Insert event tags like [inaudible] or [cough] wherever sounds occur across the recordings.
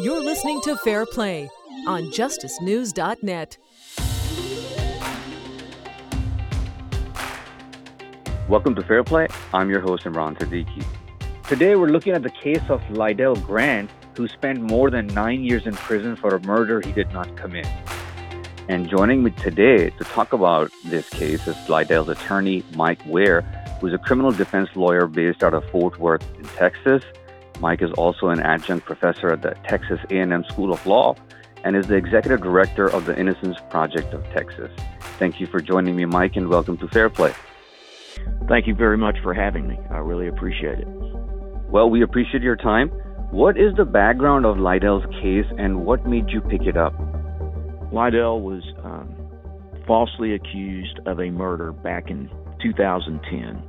You're listening to Fair Play on justicenews.net. Welcome to Fair Play. I'm your host, Imran Siddiqui. Today, we're looking at the case of Lydell Grant, who spent more than nine years in prison for a murder he did not commit. And joining me today to talk about this case is Lydell's attorney, Mike Ware, who's a criminal defense lawyer based out of Fort Worth in Texas. Mike is also an adjunct professor at the Texas A&M School of Law and is the executive director of the Innocence Project of Texas. Thank you for joining me, Mike, and welcome to Fair Play. Thank you very much for having me. I really appreciate it. Well, we appreciate your time. What is the background of Lydell's case and what made you pick it up? Lydell was um, falsely accused of a murder back in 2010.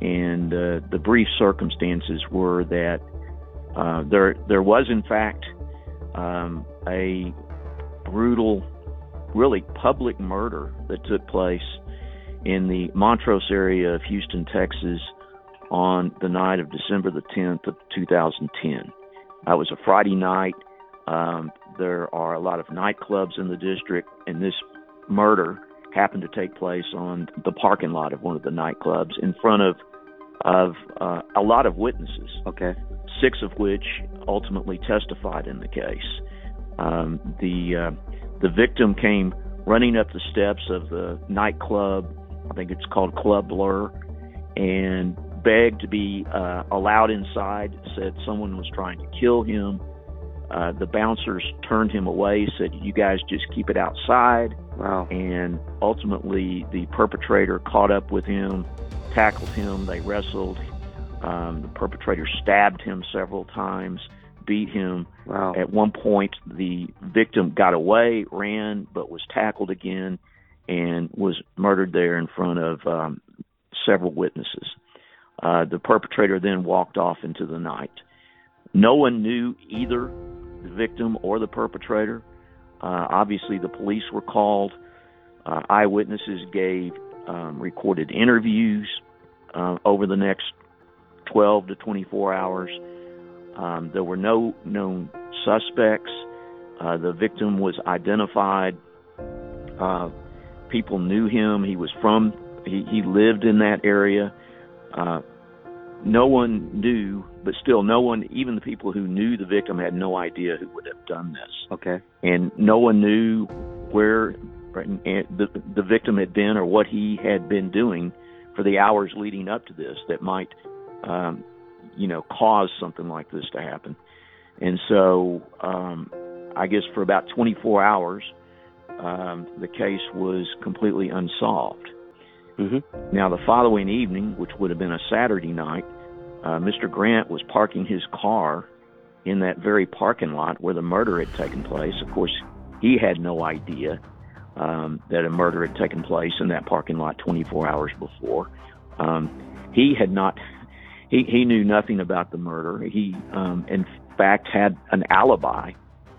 And uh, the brief circumstances were that uh, there there was in fact um, a brutal, really public murder that took place in the Montrose area of Houston, Texas, on the night of December the 10th of 2010. Uh, it was a Friday night. Um, there are a lot of nightclubs in the district, and this murder happened to take place on the parking lot of one of the nightclubs in front of of uh, a lot of witnesses. Okay. Six of which ultimately testified in the case. Um, the uh, the victim came running up the steps of the nightclub. I think it's called Club Blur, and begged to be uh, allowed inside. Said someone was trying to kill him. Uh, the bouncers turned him away, said, You guys just keep it outside. Wow. And ultimately, the perpetrator caught up with him, tackled him, they wrestled. Um, the perpetrator stabbed him several times, beat him. Wow. At one point, the victim got away, ran, but was tackled again and was murdered there in front of um, several witnesses. Uh, the perpetrator then walked off into the night. No one knew either the victim or the perpetrator. Uh, obviously, the police were called. Uh, eyewitnesses gave um, recorded interviews uh, over the next 12 to 24 hours. Um, there were no known suspects. Uh, the victim was identified. Uh, people knew him. He was from. He, he lived in that area. Uh, no one knew, but still, no one, even the people who knew the victim, had no idea who would have done this. Okay. And no one knew where the the victim had been or what he had been doing for the hours leading up to this that might, um, you know, cause something like this to happen. And so, um, I guess for about 24 hours, um, the case was completely unsolved. Mm-hmm. Now, the following evening, which would have been a Saturday night, uh, Mr. Grant was parking his car in that very parking lot where the murder had taken place. Of course, he had no idea um, that a murder had taken place in that parking lot 24 hours before. Um, he had not. He, he knew nothing about the murder. He, um, in fact, had an alibi,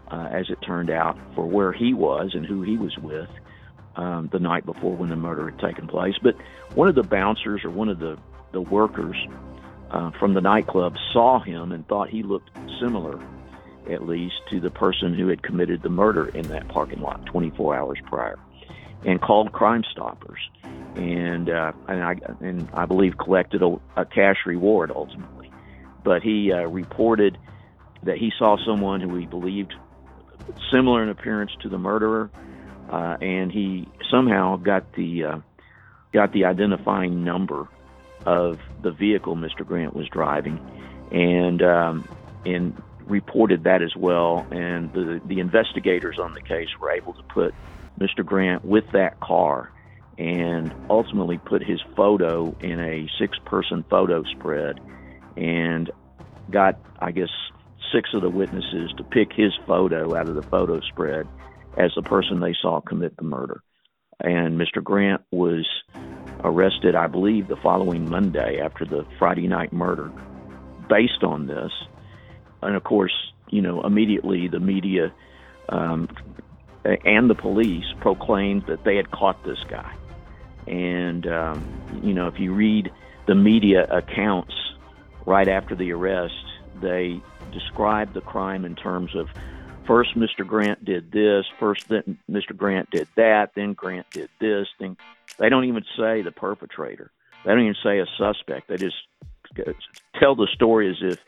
uh, as it turned out, for where he was and who he was with um, the night before when the murder had taken place. But one of the bouncers or one of the, the workers uh, from the nightclub saw him and thought he looked similar, at least, to the person who had committed the murder in that parking lot 24 hours prior, and called Crime Stoppers, and uh, and I and I believe collected a, a cash reward ultimately, but he uh, reported that he saw someone who he believed similar in appearance to the murderer uh, and he somehow got the uh, got the identifying number of the vehicle Mr. Grant was driving, and um, and reported that as well. And the the investigators on the case were able to put Mr. Grant with that car, and ultimately put his photo in a six-person photo spread, and got I guess six of the witnesses to pick his photo out of the photo spread as the person they saw commit the murder. And Mr. Grant was arrested, I believe, the following Monday after the Friday night murder based on this. And of course, you know, immediately the media um, and the police proclaimed that they had caught this guy. And, um, you know, if you read the media accounts right after the arrest, they describe the crime in terms of first Mr. Grant did this, first then Mr. Grant did that, then Grant did this. Then they don't even say the perpetrator. They don't even say a suspect. They just tell the story as if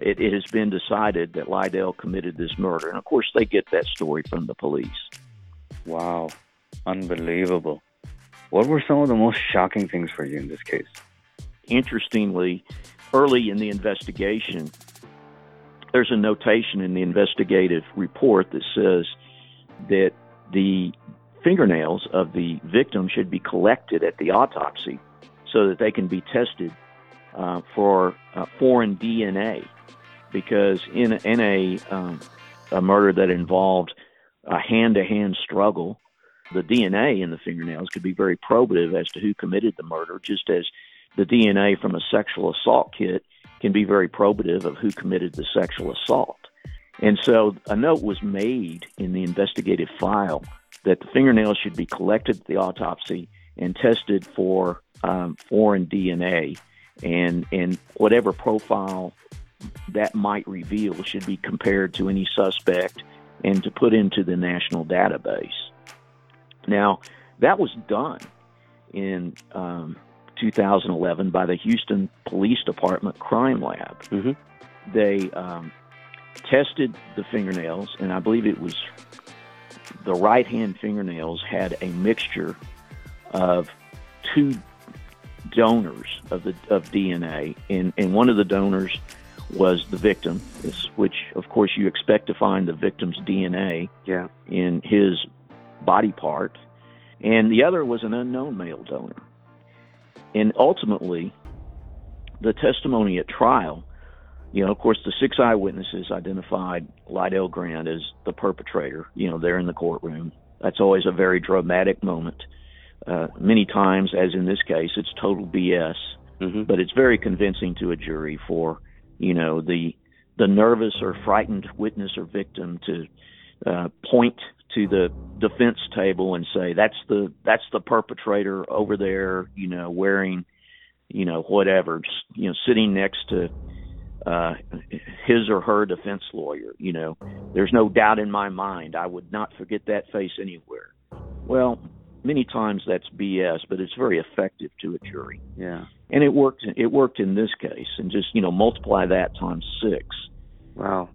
it, it has been decided that Lydell committed this murder. And of course, they get that story from the police. Wow, unbelievable. What were some of the most shocking things for you in this case? Interestingly, early in the investigation, there's a notation in the investigative report that says that the fingernails of the victim should be collected at the autopsy so that they can be tested uh, for uh, foreign DNA. Because in, in a, um, a murder that involved a hand to hand struggle, the DNA in the fingernails could be very probative as to who committed the murder, just as the DNA from a sexual assault kit can be very probative of who committed the sexual assault. And so a note was made in the investigative file that the fingernails should be collected at the autopsy and tested for um, foreign DNA, and and whatever profile that might reveal should be compared to any suspect and to put into the national database. Now, that was done in um, 2011 by the Houston Police Department Crime Lab. Mm-hmm. They um, tested the fingernails, and I believe it was the right hand fingernails had a mixture of two donors of the of DNA, and, and one of the donors was the victim, which of course you expect to find the victim's DNA yeah. in his body part, and the other was an unknown male donor. And ultimately, the testimony at trial, you know, of course, the six eyewitnesses identified Lydell Grant as the perpetrator, you know, there in the courtroom. That's always a very dramatic moment. Uh, many times, as in this case, it's total BS, mm-hmm. but it's very convincing to a jury for, you know, the the nervous or frightened witness or victim to uh, point to the defense table and say that's the that's the perpetrator over there, you know, wearing, you know, whatever, just, you know, sitting next to uh, his or her defense lawyer. You know, there's no doubt in my mind. I would not forget that face anywhere. Well, many times that's BS, but it's very effective to a jury. Yeah. And it worked. It worked in this case, and just you know multiply that times six. Wow.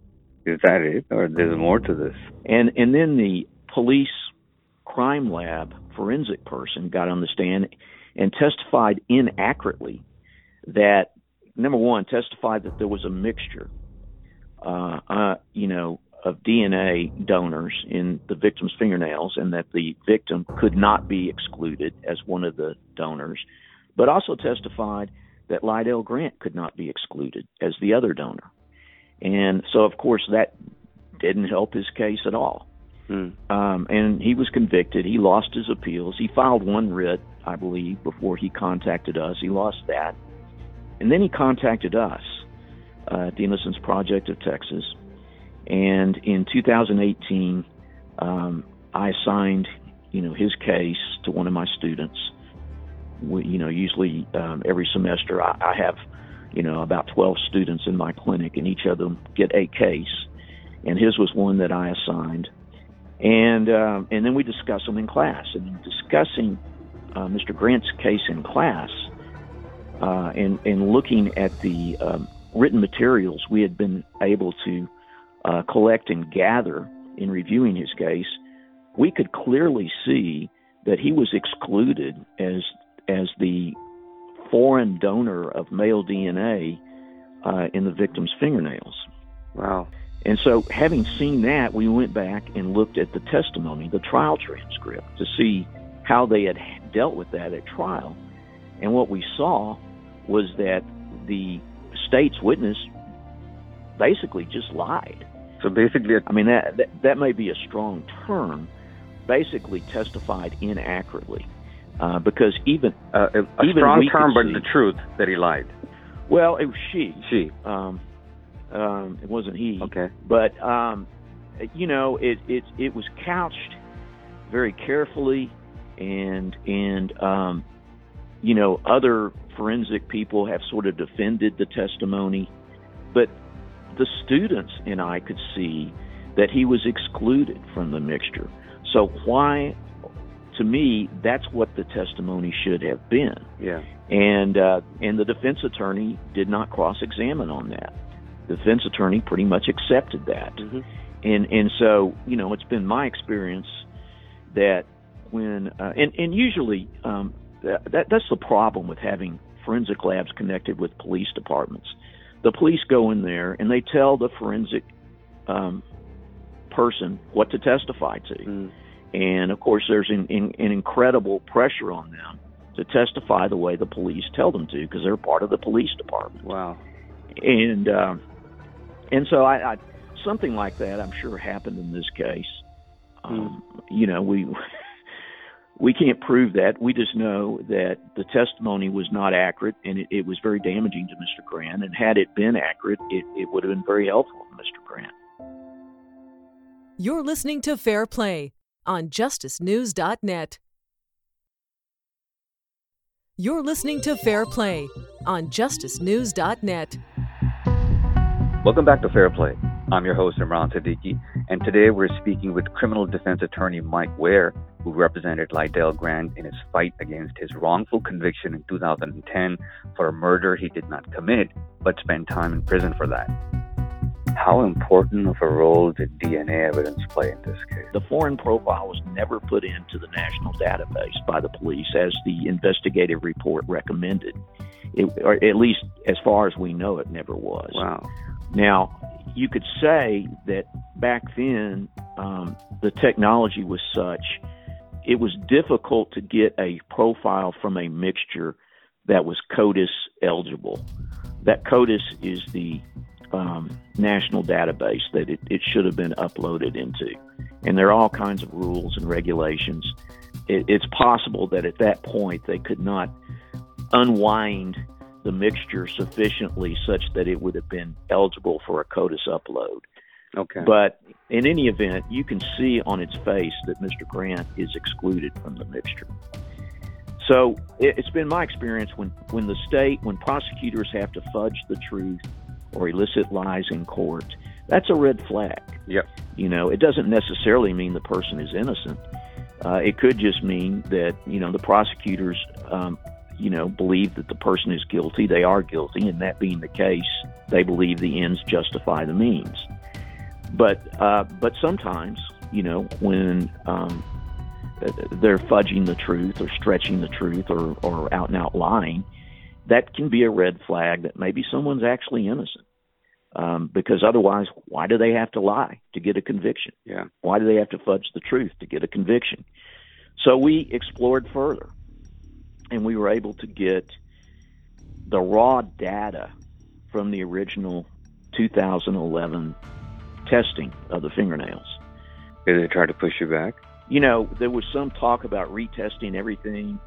Is that it, or there's more to this? And and then the police crime lab forensic person got on the stand and testified inaccurately that number one testified that there was a mixture, uh, uh, you know, of DNA donors in the victim's fingernails, and that the victim could not be excluded as one of the donors, but also testified that Lydell Grant could not be excluded as the other donor. And so, of course, that didn't help his case at all. Hmm. Um, and he was convicted. He lost his appeals. He filed one writ, I believe, before he contacted us. He lost that. And then he contacted us uh, at the Innocence Project of Texas. And in 2018, um, I assigned, you know, his case to one of my students. We, you know, usually um, every semester I, I have you know, about 12 students in my clinic, and each of them get a case. And his was one that I assigned. And um, and then we discuss them in class. And in discussing uh, Mr. Grant's case in class, uh, and and looking at the um, written materials we had been able to uh, collect and gather in reviewing his case, we could clearly see that he was excluded as as the foreign donor of male DNA uh, in the victim's fingernails. Wow. And so, having seen that, we went back and looked at the testimony, the trial transcript, to see how they had dealt with that at trial. And what we saw was that the state's witness basically just lied. So basically, I mean that that, that may be a strong term. Basically, testified inaccurately. Uh, because even uh, a, a even strong term, but see, the truth that he lied. Well, it was she. She. Um, um, it wasn't he. Okay. But um, you know, it it it was couched very carefully, and and um, you know, other forensic people have sort of defended the testimony, but the students and I could see that he was excluded from the mixture. So why to me, that's what the testimony should have been. Yeah. And uh, and the defense attorney did not cross-examine on that. The defense attorney pretty much accepted that. Mm-hmm. And and so you know, it's been my experience that when uh, and and usually um, that that's the problem with having forensic labs connected with police departments. The police go in there and they tell the forensic um, person what to testify to. Mm. And of course, there's an, an, an incredible pressure on them to testify the way the police tell them to because they're part of the police department. Wow. And uh, and so I, I something like that I'm sure happened in this case. Um, You know, we [laughs] we can't prove that. We just know that the testimony was not accurate and it, it was very damaging to Mr. Grant. And had it been accurate, it, it would have been very helpful to Mr. Grant. You're listening to Fair Play on justicenews.net. You're listening to Fair Play on justicenews.net. Welcome back to Fair Play. I'm your host, Imran Siddiqui, and today we're speaking with criminal defense attorney Mike Ware, who represented Lydell Grant in his fight against his wrongful conviction in 2010 for a murder he did not commit, but spent time in prison for that. How important of a role did DNA evidence play in this case? The foreign profile was never put into the national database by the police as the investigative report recommended. It, or at least as far as we know, it never was. Wow. Now, you could say that back then um, the technology was such it was difficult to get a profile from a mixture that was CODIS eligible. That CODIS is the um, national database that it, it should have been uploaded into. And there are all kinds of rules and regulations. It, it's possible that at that point they could not unwind the mixture sufficiently such that it would have been eligible for a CODIS upload. Okay. But in any event, you can see on its face that Mr. Grant is excluded from the mixture. So it, it's been my experience when, when the state, when prosecutors have to fudge the truth or elicit lies in court, that's a red flag. Yep. You know, it doesn't necessarily mean the person is innocent. Uh, it could just mean that you know the prosecutors, um, you know, believe that the person is guilty. They are guilty, and that being the case, they believe the ends justify the means. But uh, but sometimes, you know, when um, they're fudging the truth or stretching the truth or, or out and out lying, that can be a red flag that maybe someone's actually innocent. Um, because otherwise, why do they have to lie to get a conviction? Yeah. Why do they have to fudge the truth to get a conviction? So we explored further, and we were able to get the raw data from the original 2011 testing of the fingernails. Did they try to push you back? You know, there was some talk about retesting everything,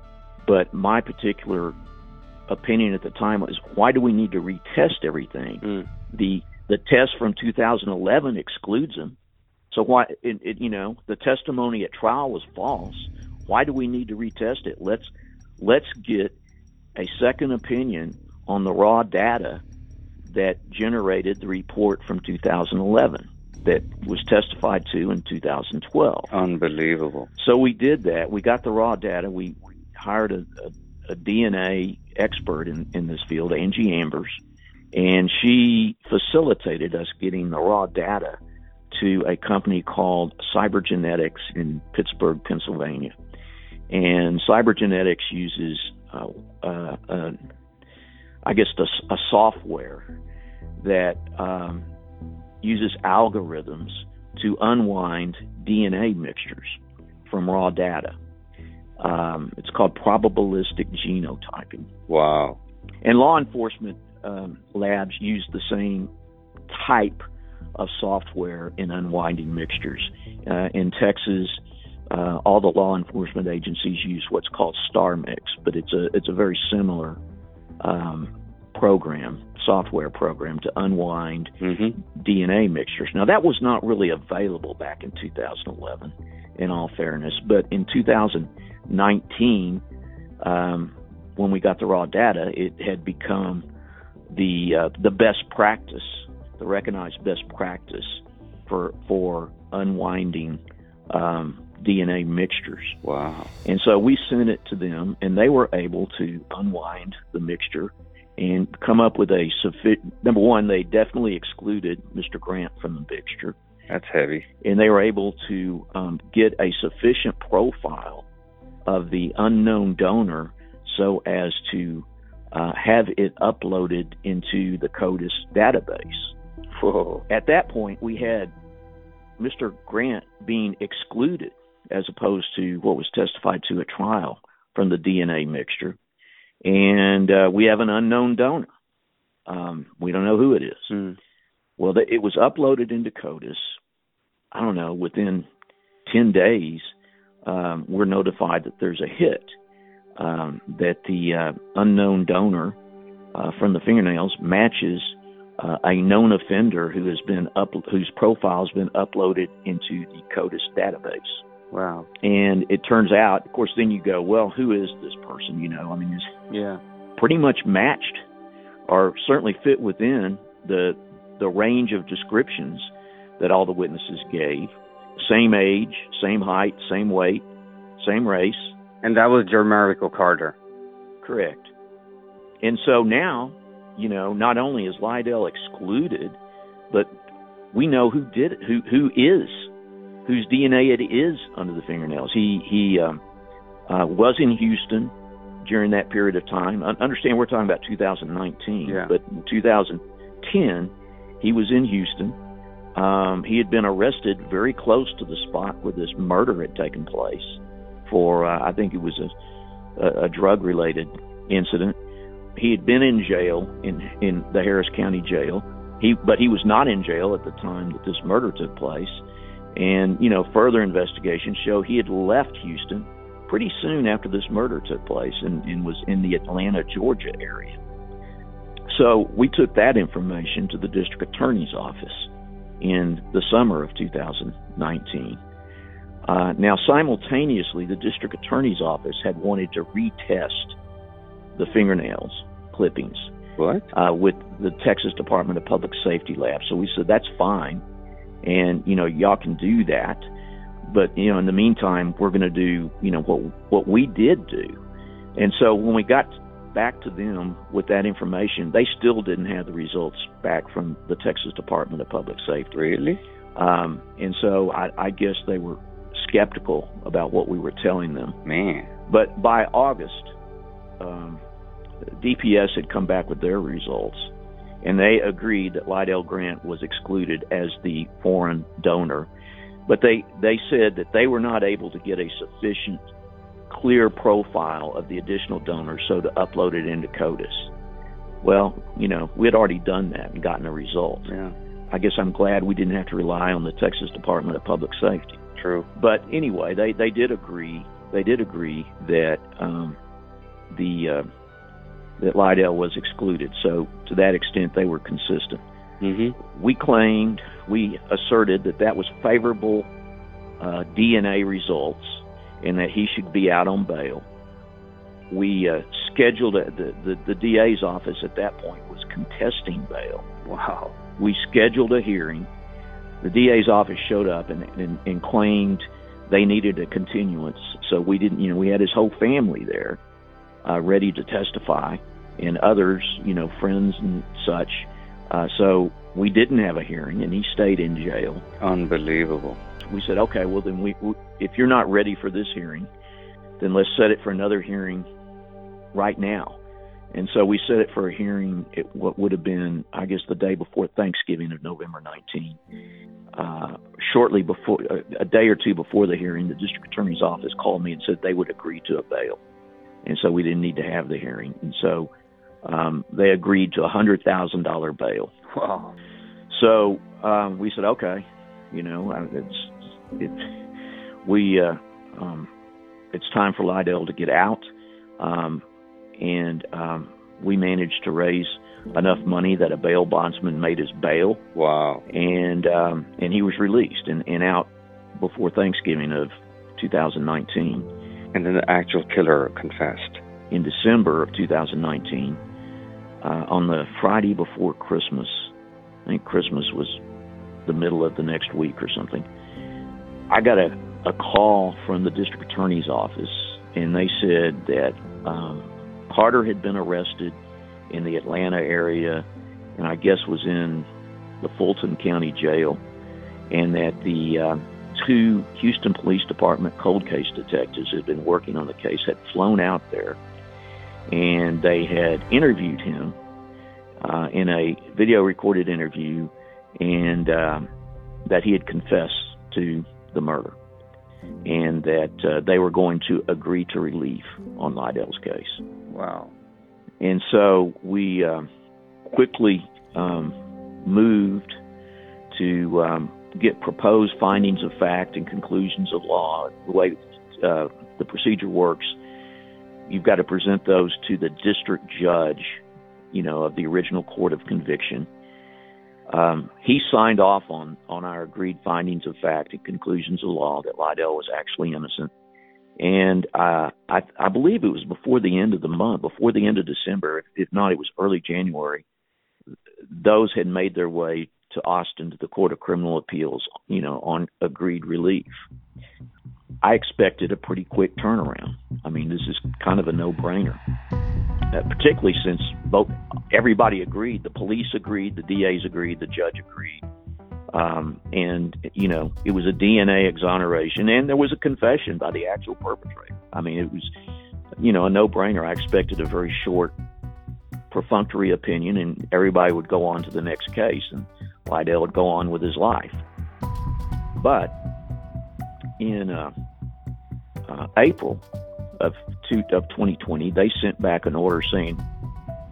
but my particular opinion at the time was why do we need to retest everything? Mm. The the test from 2011 excludes them. So why it, it, you know, the testimony at trial was false. Why do we need to retest it? Let's let's get a second opinion on the raw data that generated the report from 2011 that was testified to in 2012. Unbelievable. So we did that. We got the raw data. We, hired a, a, a DNA expert in, in this field, Angie Ambers, and she facilitated us getting the raw data to a company called Cybergenetics in Pittsburgh, Pennsylvania. And Cybergenetics uses, uh, uh, uh, I guess, a, a software that um, uses algorithms to unwind DNA mixtures from raw data. Um, it's called probabilistic genotyping. Wow. And law enforcement um, labs use the same type of software in unwinding mixtures. Uh, in Texas, uh, all the law enforcement agencies use what's called STRmix, but it's a it's a very similar um, program, software program to unwind mm-hmm. DNA mixtures. Now that was not really available back in 2011, in all fairness, but in 2019, um, when we got the raw data, it had become the uh, the best practice, the recognized best practice for for unwinding um, DNA mixtures. Wow. And so we sent it to them, and they were able to unwind the mixture and come up with a sufficient. Number one, they definitely excluded Mr. Grant from the mixture. That's heavy. And they were able to um, get a sufficient profile of the unknown donor so as to uh, have it uploaded into the CODIS database. Whoa. At that point, we had Mr. Grant being excluded as opposed to what was testified to at trial from the DNA mixture. And uh, we have an unknown donor. Um, we don't know who it is. Mm. Well, it was uploaded into CODIS. I don't know, within 10 days, um, we're notified that there's a hit, um, that the uh, unknown donor uh, from the fingernails matches uh, a known offender who has been up, whose profile has been uploaded into the CODIS database. Wow. And it turns out, of course, then you go, well, who is this person? You know, I mean, is Yeah. pretty much matched, or certainly fit within the the range of descriptions that all the witnesses gave. Same age, same height, same weight, same race. And that was Jermarico Carter. Correct. And so now, you know, not only is Lydell excluded, but we know who did it, who who is, whose DNA it is under the fingernails. He he um, uh, was in Houston during that period of time. Un- Understand, we're talking about 2019, Yeah. but in 2010, he was in Houston. Um, he had been arrested very close to the spot where this murder had taken place for, uh, I think it was a, a, a drug-related incident. He had been in jail in in the Harris County Jail. He, but he was not in jail at the time that this murder took place. And you know, further investigations show he had left Houston pretty soon after this murder took place, and, and was in the Atlanta, Georgia area. So we took that information to the district attorney's office in the summer of 2019. Uh, now, simultaneously, the district attorney's office had wanted to retest the fingernails clippings What? uh, with the Texas Department of Public Safety lab. So we said that's fine, and you know y'all can do that, but you know in the meantime we're going to do you know what what we did do, and so when we got back to them with that information, they still didn't have the results back from the Texas Department of Public Safety. Really? Um, and so I, I guess they were skeptical about what we were telling them. Man. But by August, um, DPS had come back with their results, and they agreed that Lydell Grant was excluded as the foreign donor. But they, they said that they were not able to get a sufficient, clear profile of the additional donor, so to upload it into CODIS. Well, you know, we had already done that and gotten a result. Yeah. I guess I'm glad we didn't have to rely on the Texas Department of Public Safety. True. But anyway, they they did agree. They did agree that um, the uh, that Lydell was excluded. So to that extent, they were consistent. Mm-hmm. We claimed, we asserted that that was favorable uh, DNA results, and that he should be out on bail. We uh, scheduled a, the, the the DA's office at that point was contesting bail Wow. we scheduled a hearing. The DA's office showed up and, and, and claimed they needed a continuance. So we didn't, you know, we had his whole family there, uh, ready to testify, and others, you know, friends and such. Uh, so we didn't have a hearing, and he stayed in jail. Unbelievable. We said, okay, well then we, we if you're not ready for this hearing, then let's set it for another hearing right now. And so we set it for a hearing at what would have been, I guess, the day before Thanksgiving of November 19. Uh, shortly before, a, a day or two before the hearing, the district attorney's office called me and said they would agree to a bail. And so we didn't need to have the hearing. And so um, they agreed to a $100,000 bail. Wow. So um, we said, okay, you know, it's it, we uh, um, it's time for Lydell to get out, um, and um, we managed to raise enough money that a bail bondsman made his bail, Wow. and um, and he was released and, and out before Thanksgiving of 2019. And then the actual killer confessed. In December of 2019, uh, on the Friday before Christmas, I think Christmas was the middle of the next week or something. I got a, a call from the district attorney's office, and they said that um, Carter had been arrested in the Atlanta area, and I guess was in the Fulton County Jail, and that the uh, two Houston Police Department cold case detectives who had been working on the case had flown out there, and they had interviewed him uh, in a video recorded interview, and um, that he had confessed to the murder, and that uh, they were going to agree to relief on Lydell's case. Wow. And so we uh, quickly um, moved to um, get proposed findings of fact and conclusions of law. The way uh, the procedure works, you've got to present those to the district judge, you know, of the original court of conviction. Um, he signed off on on our agreed findings of fact and conclusions of law that Lydell was actually innocent. And uh, I, I believe it was before the end of the month, before the end of December. If not, it was early January. Those had made their way to Austin to the Court of Criminal Appeals, you know, on agreed relief. I expected a pretty quick turnaround. I mean, this is kind of a no-brainer, uh, particularly since both everybody agreed. The police agreed, the DAs agreed, the judge agreed, um, and you know, it was a DNA exoneration, and there was a confession by the actual perpetrator. I mean, it was, you know, a no-brainer. I expected a very short, perfunctory opinion, and everybody would go on to the next case, and Lydell would go on with his life. But in uh, uh, April of, two, of 2020, they sent back an order saying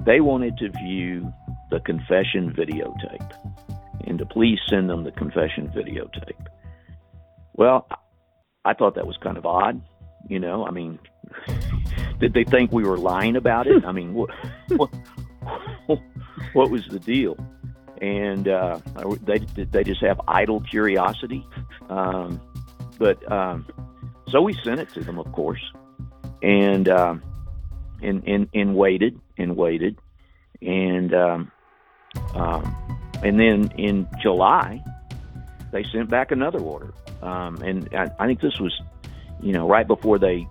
they wanted to view the confession videotape and to please send them the confession videotape. Well, I thought that was kind of odd. You know, I mean, [laughs] did they think we were lying about it? I mean, what, what, what was the deal? and uh, they they just have idle curiosity. Um, but um, so we sent it to them, of course, and um, and, and and waited and waited, and um, um, and then in July they sent back another order, um, and I, I think this was, you know, right before they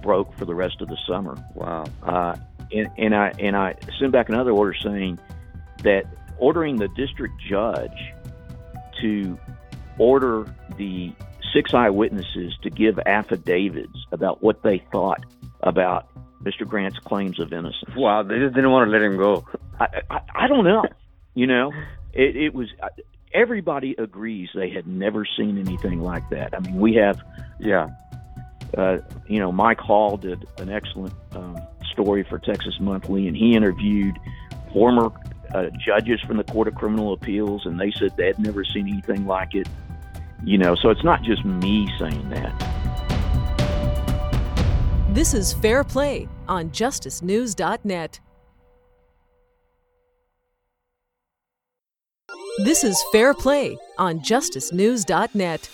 broke for the rest of the summer. Wow. Uh, and, and I and I sent back another order saying that ordering the district judge to order the six eyewitnesses to give affidavits about what they thought about Mr. Grant's claims of innocence. Wow, they just didn't want to let him go. I, I, I don't know. You know, it, it was everybody agrees they had never seen anything like that. I mean, we have, yeah, uh, you know, Mike Hall did an excellent um, story for Texas Monthly, and he interviewed former uh, judges from the Court of Criminal Appeals, and they said they had never seen anything like it. You know, so it's not just me saying that. This is Fair Play on JusticeNews.net. This is Fair Play on JusticeNews.net.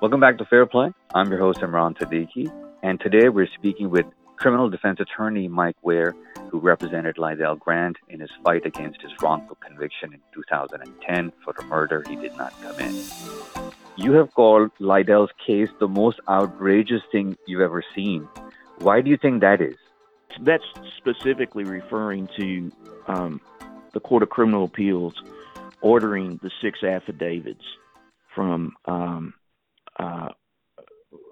Welcome back to Fair Play. I'm your host, Imran Siddiqui. And today we're speaking with criminal defense attorney Mike Ware, who represented Lydell Grant in his fight against his wrongful conviction in 2010 for a murder he did not commit. You have called Lydell's case the most outrageous thing you've ever seen. Why do you think that is? That's specifically referring to um, the Court of Criminal Appeals ordering the six affidavits from um, uh,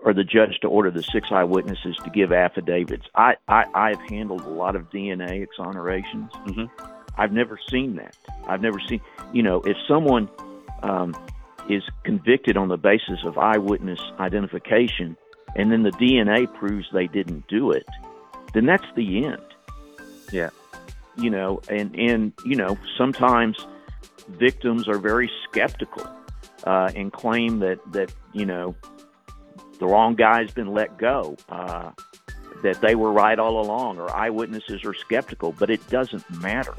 or the judge to order the six eyewitnesses to give affidavits. I, I, I've handled a lot of DNA exonerations. Mm-hmm. I've never seen that. I've never seen, you know, if someone um, is convicted on the basis of eyewitness identification and then the DNA proves they didn't do it, then that's the end. Yeah. You know, and, and you know, sometimes victims are very skeptical uh, and claim that, that, you know, the wrong guy's been let go, uh, that they were right all along, or eyewitnesses are skeptical, but it doesn't matter.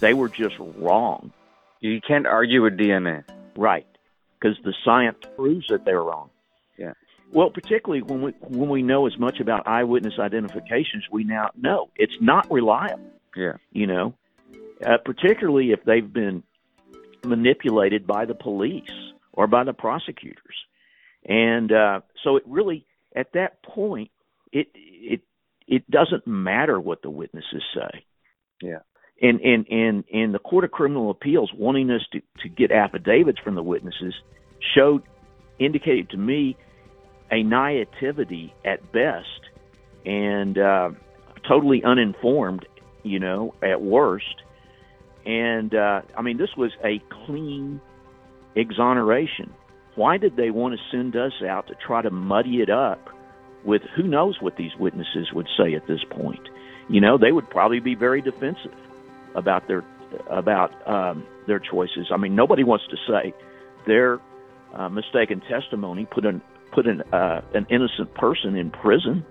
They were just wrong. You can't argue with DNA. Right. Because the science proves that they're wrong. Yeah. Well, particularly when we when we know as much about eyewitness identifications, we now know it's not reliable. Yeah. You know, uh, particularly if they've been manipulated by the police or by the prosecutors, and uh, so it really at that point it it it doesn't matter what the witnesses say. Yeah. And and and and the Court of Criminal Appeals wanting us to to get affidavits from the witnesses showed indicated to me a naivety at best and uh, totally uninformed, you know, at worst. And uh, I mean, this was a clean exoneration. Why did they want to send us out to try to muddy it up with who knows what these witnesses would say at this point? You know, they would probably be very defensive about their about um, their choices. I mean, nobody wants to say their uh, mistaken testimony put an put an uh, an innocent person in prison.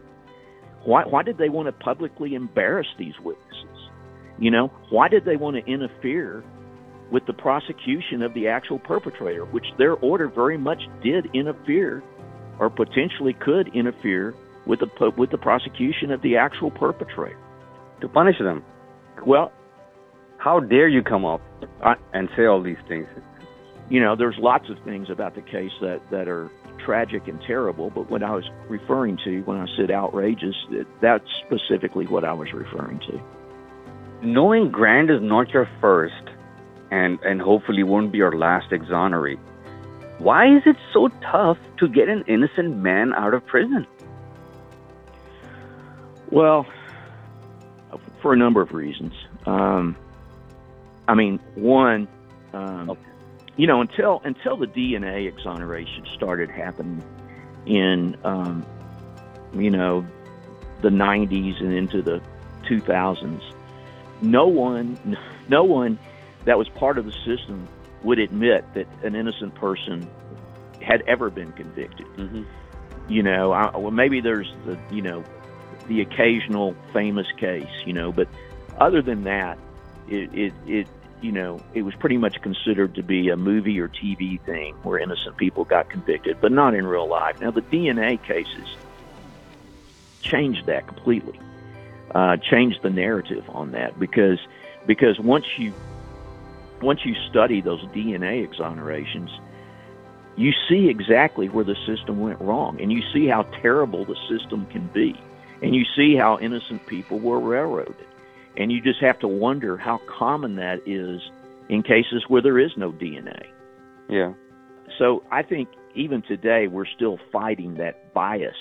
Why why did they want to publicly embarrass these witnesses? You know, why did they want to interfere with the prosecution of the actual perpetrator, which their order very much did interfere, or potentially could interfere with the with the prosecution of the actual perpetrator to punish them. Well, how dare you come up and say all these things? You know, there's lots of things about the case that that are tragic and terrible, but what I was referring to when I said outrageous, that's specifically what I was referring to. Knowing Grant is not your first and, and hopefully won't be your last exonerate, why is it so tough to get an innocent man out of prison? Well, for a number of reasons. Um, I mean, one, um, okay you know, until until the DNA exoneration started happening in, um, you know, the 90s and into the 2000s, no one, no one that was part of the system would admit that an innocent person had ever been convicted. Mm-hmm. You know, I, well, maybe there's the, you know, the occasional famous case, you know, but other than that, it, it, it you know, it was pretty much considered to be a movie or TV thing where innocent people got convicted, but not in real life. Now, the DNA cases changed that completely, uh, changed the narrative on that because because once you once you study those DNA exonerations, you see exactly where the system went wrong, and you see how terrible the system can be, and you see how innocent people were railroaded. And you just have to wonder how common that is in cases where there is no DNA. Yeah. So I think even today we're still fighting that bias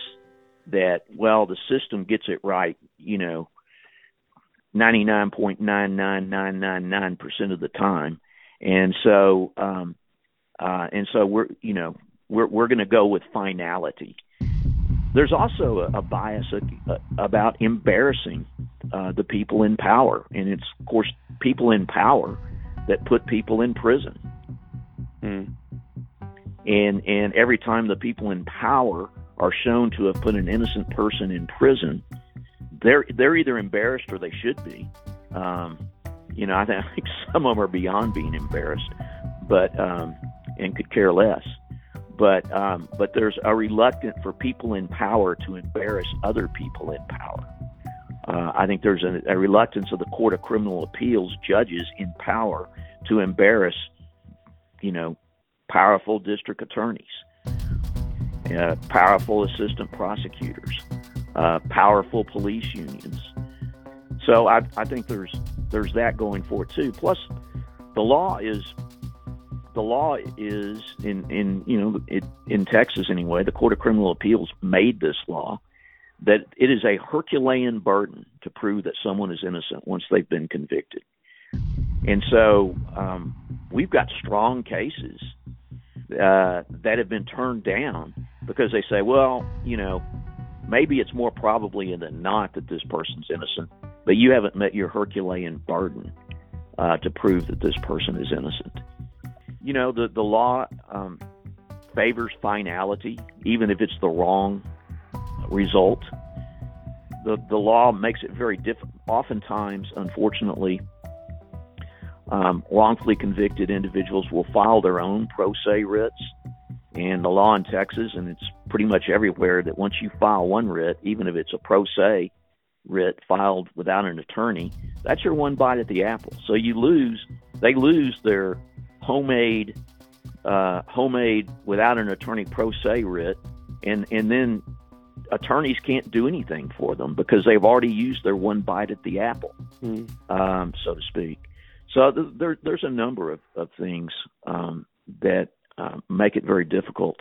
that well the system gets it right, you know, 99.99999% of the time. And so um uh and so we're you know we're we're going to go with finality. There's also a, a bias a, a, about embarrassing uh, the people in power, and it's of course people in power that put people in prison. Mm. And and every time the people in power are shown to have put an innocent person in prison, they're they're either embarrassed or they should be. Um, you know, I think, [laughs] some of them are beyond being embarrassed, but um, and could care less but um, but there's a reluctance for people in power to embarrass other people in power. Uh, I think there's a, a, reluctance of the Court of Criminal Appeals judges in power to embarrass, you know, powerful district attorneys, uh, powerful assistant prosecutors, uh, powerful police unions. So I, I think there's there's that going for it too. Plus, the law is the law is in in you know it, in Texas anyway. The Court of Criminal Appeals made this law that it is a Herculean burden to prove that someone is innocent once they've been convicted. And so um, we've got strong cases uh, that have been turned down because they say, well, you know, maybe it's more probably than not that this person's innocent, but you haven't met your Herculean burden uh, to prove that this person is innocent you know, the the law um, favors finality, even if it's the wrong result. The the law makes it very difficult. Oftentimes, unfortunately, um, wrongfully convicted individuals will file their own pro se writs, And the law in Texas, and it's pretty much everywhere, that once you file one writ, even if it's a pro se writ filed without an attorney, that's your one bite at the apple. So you lose, they lose their homemade, uh, homemade without an attorney pro se writ, and and then attorneys can't do anything for them because they've already used their one bite at the apple, mm. um, so to speak. So th- there, there's a number of, of things um, that uh, make it very difficult,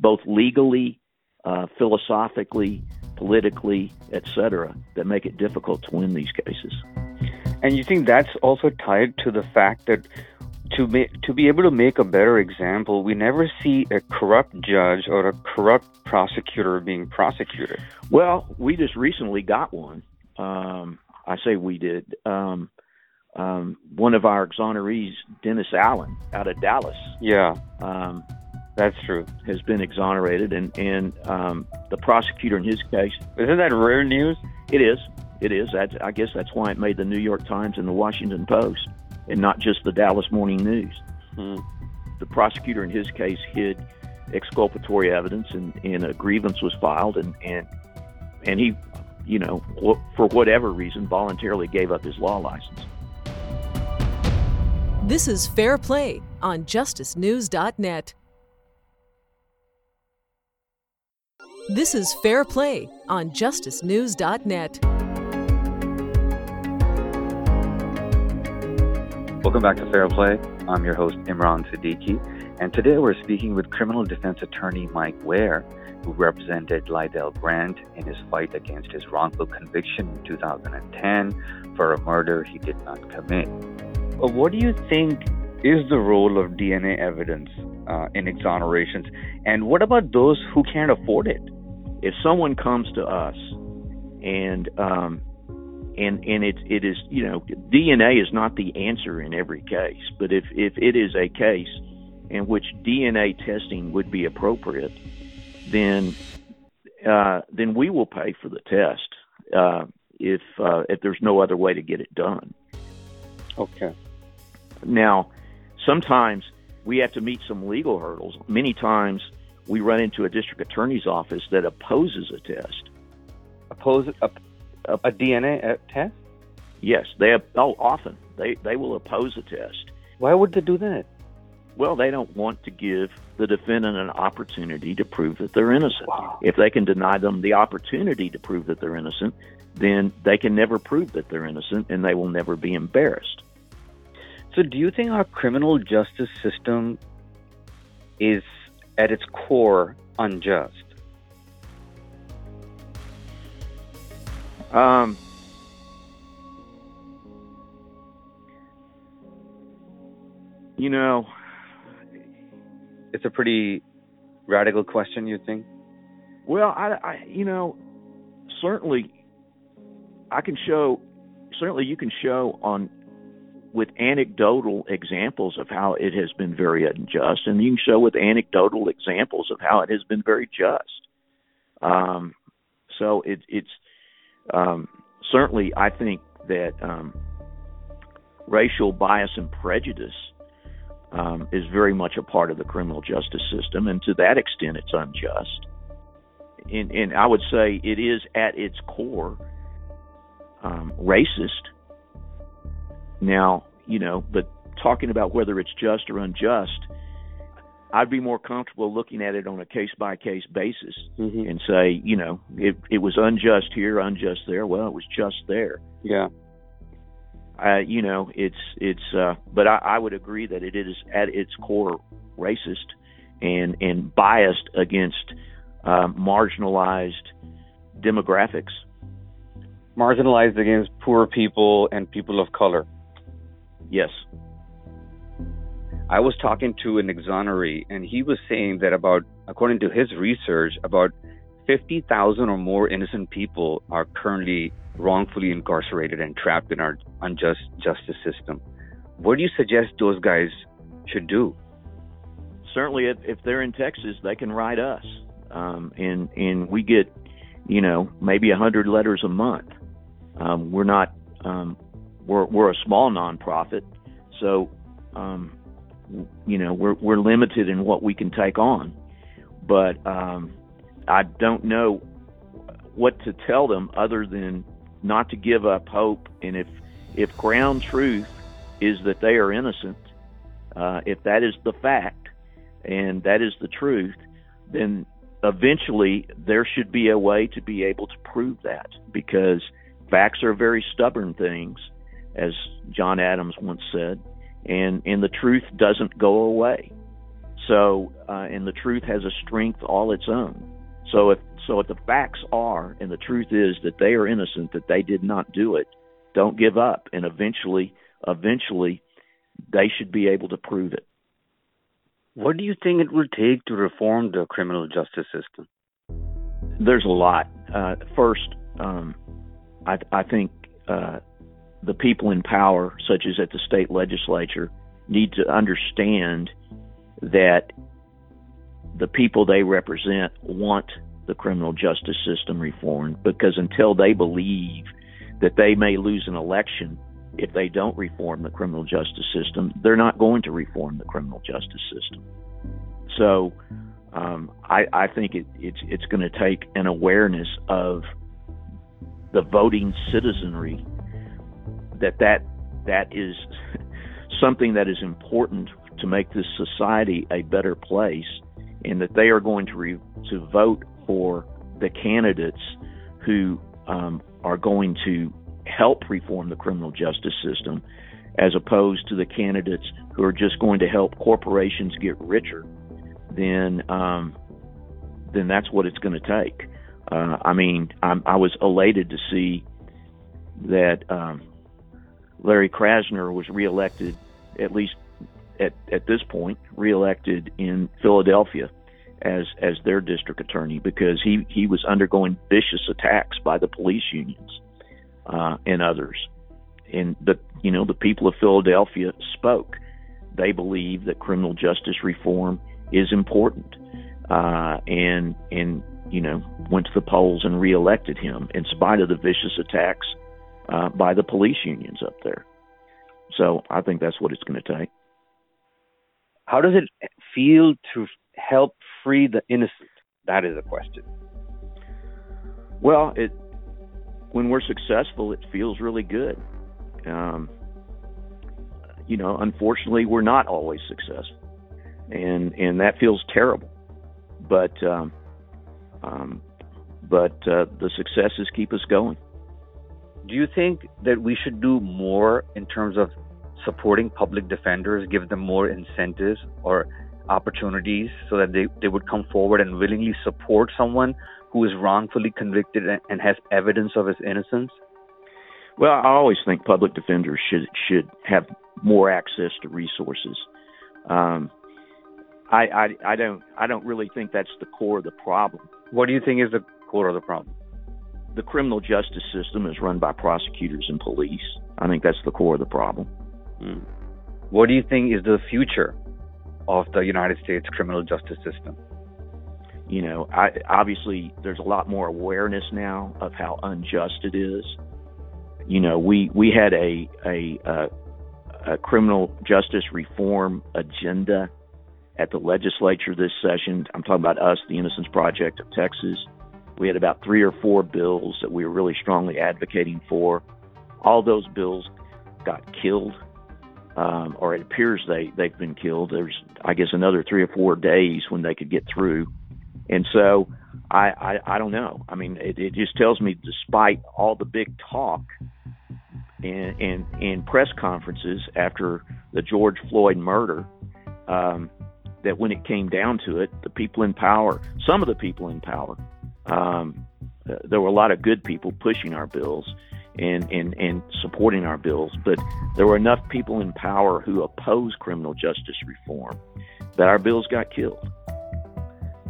both legally, uh, philosophically, politically, etc., that make it difficult to win these cases. And you think that's also tied to the fact that to ma- to be able to make a better example, we never see a corrupt judge or a corrupt prosecutor being prosecuted. Well, we just recently got one. Um, I say we did. Um, um, one of our exonerees, Dennis Allen, out of Dallas. Yeah, um, that's true. Has been exonerated, and and um, the prosecutor in his case. Isn't that rare news? It is. It is. That's, I guess that's why it made the New York Times and the Washington Post, and not just the Dallas Morning News. Hmm. The prosecutor in his case hid exculpatory evidence, and, and a grievance was filed, and and and he, you know, for whatever reason, voluntarily gave up his law license. This is Fair Play on JusticeNews.net. This is Fair Play on JusticeNews.net. Welcome back to Fair Play. I'm your host, Imran Siddiqui, and today we're speaking with criminal defense attorney Mike Ware, who represented Lydell Grant in his fight against his wrongful conviction in 2010 for a murder he did not commit. Uh, what do you think is the role of DNA evidence uh, in exonerations? And what about those who can't afford it? If someone comes to us and um, and and it it is you know DNA is not the answer in every case, but if if it is a case in which DNA testing would be appropriate, then uh, then we will pay for the test uh, if uh, if there's no other way to get it done. Okay. Now, sometimes we have to meet some legal hurdles. Many times we run into a district attorney's office that opposes a test. Oppose a, a, a DNA test? Yes, they have, oh often they they will oppose a test. Why would they do that? Well, they don't want to give the defendant an opportunity to prove that they're innocent. Wow. If they can deny them the opportunity to prove that they're innocent, then they can never prove that they're innocent and they will never be embarrassed. So, do you think our criminal justice system is at its core unjust? Um, you know, it's a pretty radical question. You think? Well, I, I, you know, certainly, I can show. Certainly, you can show on with anecdotal examples of how it has been very unjust, and you can show with anecdotal examples of how it has been very just. Um, so it, it's um, certainly, I think that um, racial bias and prejudice um, is very much a part of the criminal justice system, and to that extent, it's unjust. And, and I would say it is at its core um, racist now, you know, but talking about whether it's just or unjust, I'd be more comfortable looking at it on a case by case basis mm-hmm. and say, you know, it it was unjust here, unjust there. Well, it was just there. Yeah. Uh, you know, it's it's. Uh, but I, I would agree that it is at its core racist and and biased against uh, marginalized demographics. Marginalized against poor people and people of color. Yes. I was talking to an exoneree, and he was saying that about, according to his research, about 50,000 or more innocent people are currently wrongfully incarcerated and trapped in our unjust justice system. What do you suggest those guys should do? Certainly, if, if they're in Texas, they can write us, um, and and we get, you know, maybe a hundred letters a month. Um, we're not um, we're we're a small nonprofit, so um, you know we're we're limited in what we can take on. but um, I don't know what to tell them other than not to give up hope. And if if ground truth is that they are innocent, uh, if that is the fact and that is the truth, then eventually there should be a way to be able to prove that because facts are very stubborn things, as John Adams once said, and and the truth doesn't go away. So, uh, and the truth has a strength all its own. So if so, if the facts are and the truth is that they are innocent, that they did not do it, don't give up, and eventually, eventually, they should be able to prove it. What do you think it will take to reform the criminal justice system? There's a lot. Uh, first, um, I, I, think uh, the people in power, such as at the state legislature, need to understand that the people they represent want the criminal justice system reformed because until they believe that they may lose an election if they don't reform the criminal justice system, they're not going to reform the criminal justice system. So um, I, I, think it, it's it's going to take an awareness of the voting citizenry that that that is something that is important to make this society a better place, and that they are going to re, to vote for the candidates who um, are going to help reform the criminal justice system, as opposed to the candidates who are just going to help corporations get richer, then um, then that's what it's going to take. Uh, I mean, I'm, i was elated to see that um, Larry Krasner was reelected, at least at, at this point, reelected in Philadelphia as as their district attorney because he he was undergoing vicious attacks by the police unions uh, and others. And the you know the people of Philadelphia spoke. They believe that criminal justice reform is important, uh, and and you know went to the polls and reelected him in spite of the vicious attacks uh, by the police unions up there. So I think that's what it's going to take. How does it feel to help free the innocent? That is a question. Well, it when we're successful, it feels really good. Um, you know, unfortunately, we're not always successful, and and that feels terrible. But um, um, but uh, the successes keep us going. Do you think that we should do more in terms of supporting public defenders, give them more incentives or opportunities so that they, they would come forward and willingly support someone who is wrongfully convicted and has evidence of his innocence? Well, I always think public defenders should should have more access to resources. Um, I, I I don't I don't really think that's the core of the problem. What do you think is the core of the problem? The criminal justice system is run by prosecutors and police. I think that's the core of the problem. Hmm. What do you think is the future of the United States criminal justice system? You know, I, obviously there's a lot more awareness now of how unjust it is. You know, we we had a a, a, a criminal justice reform agenda at the legislature this session. I'm talking about us, the Innocence Project of Texas. We had about three or four bills that we were really strongly advocating for. All those bills got killed um, or it appears they they've been killed. There's I guess another three or four days when they could get through, and so I I, I don't know. I mean, it, it just tells me, despite all the big talk and and and press conferences after the George Floyd murder, um, that when it came down to it, the people in power, some of the people in power, um, there were a lot of good people pushing our bills and, and, and supporting our bills. But there were enough people in power who opposed criminal justice reform that our bills got killed.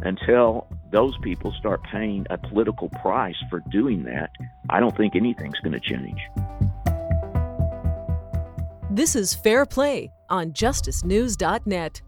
Until those people start paying a political price for doing that, I don't think anything's going to change. This is Fair Play on justicenews.net.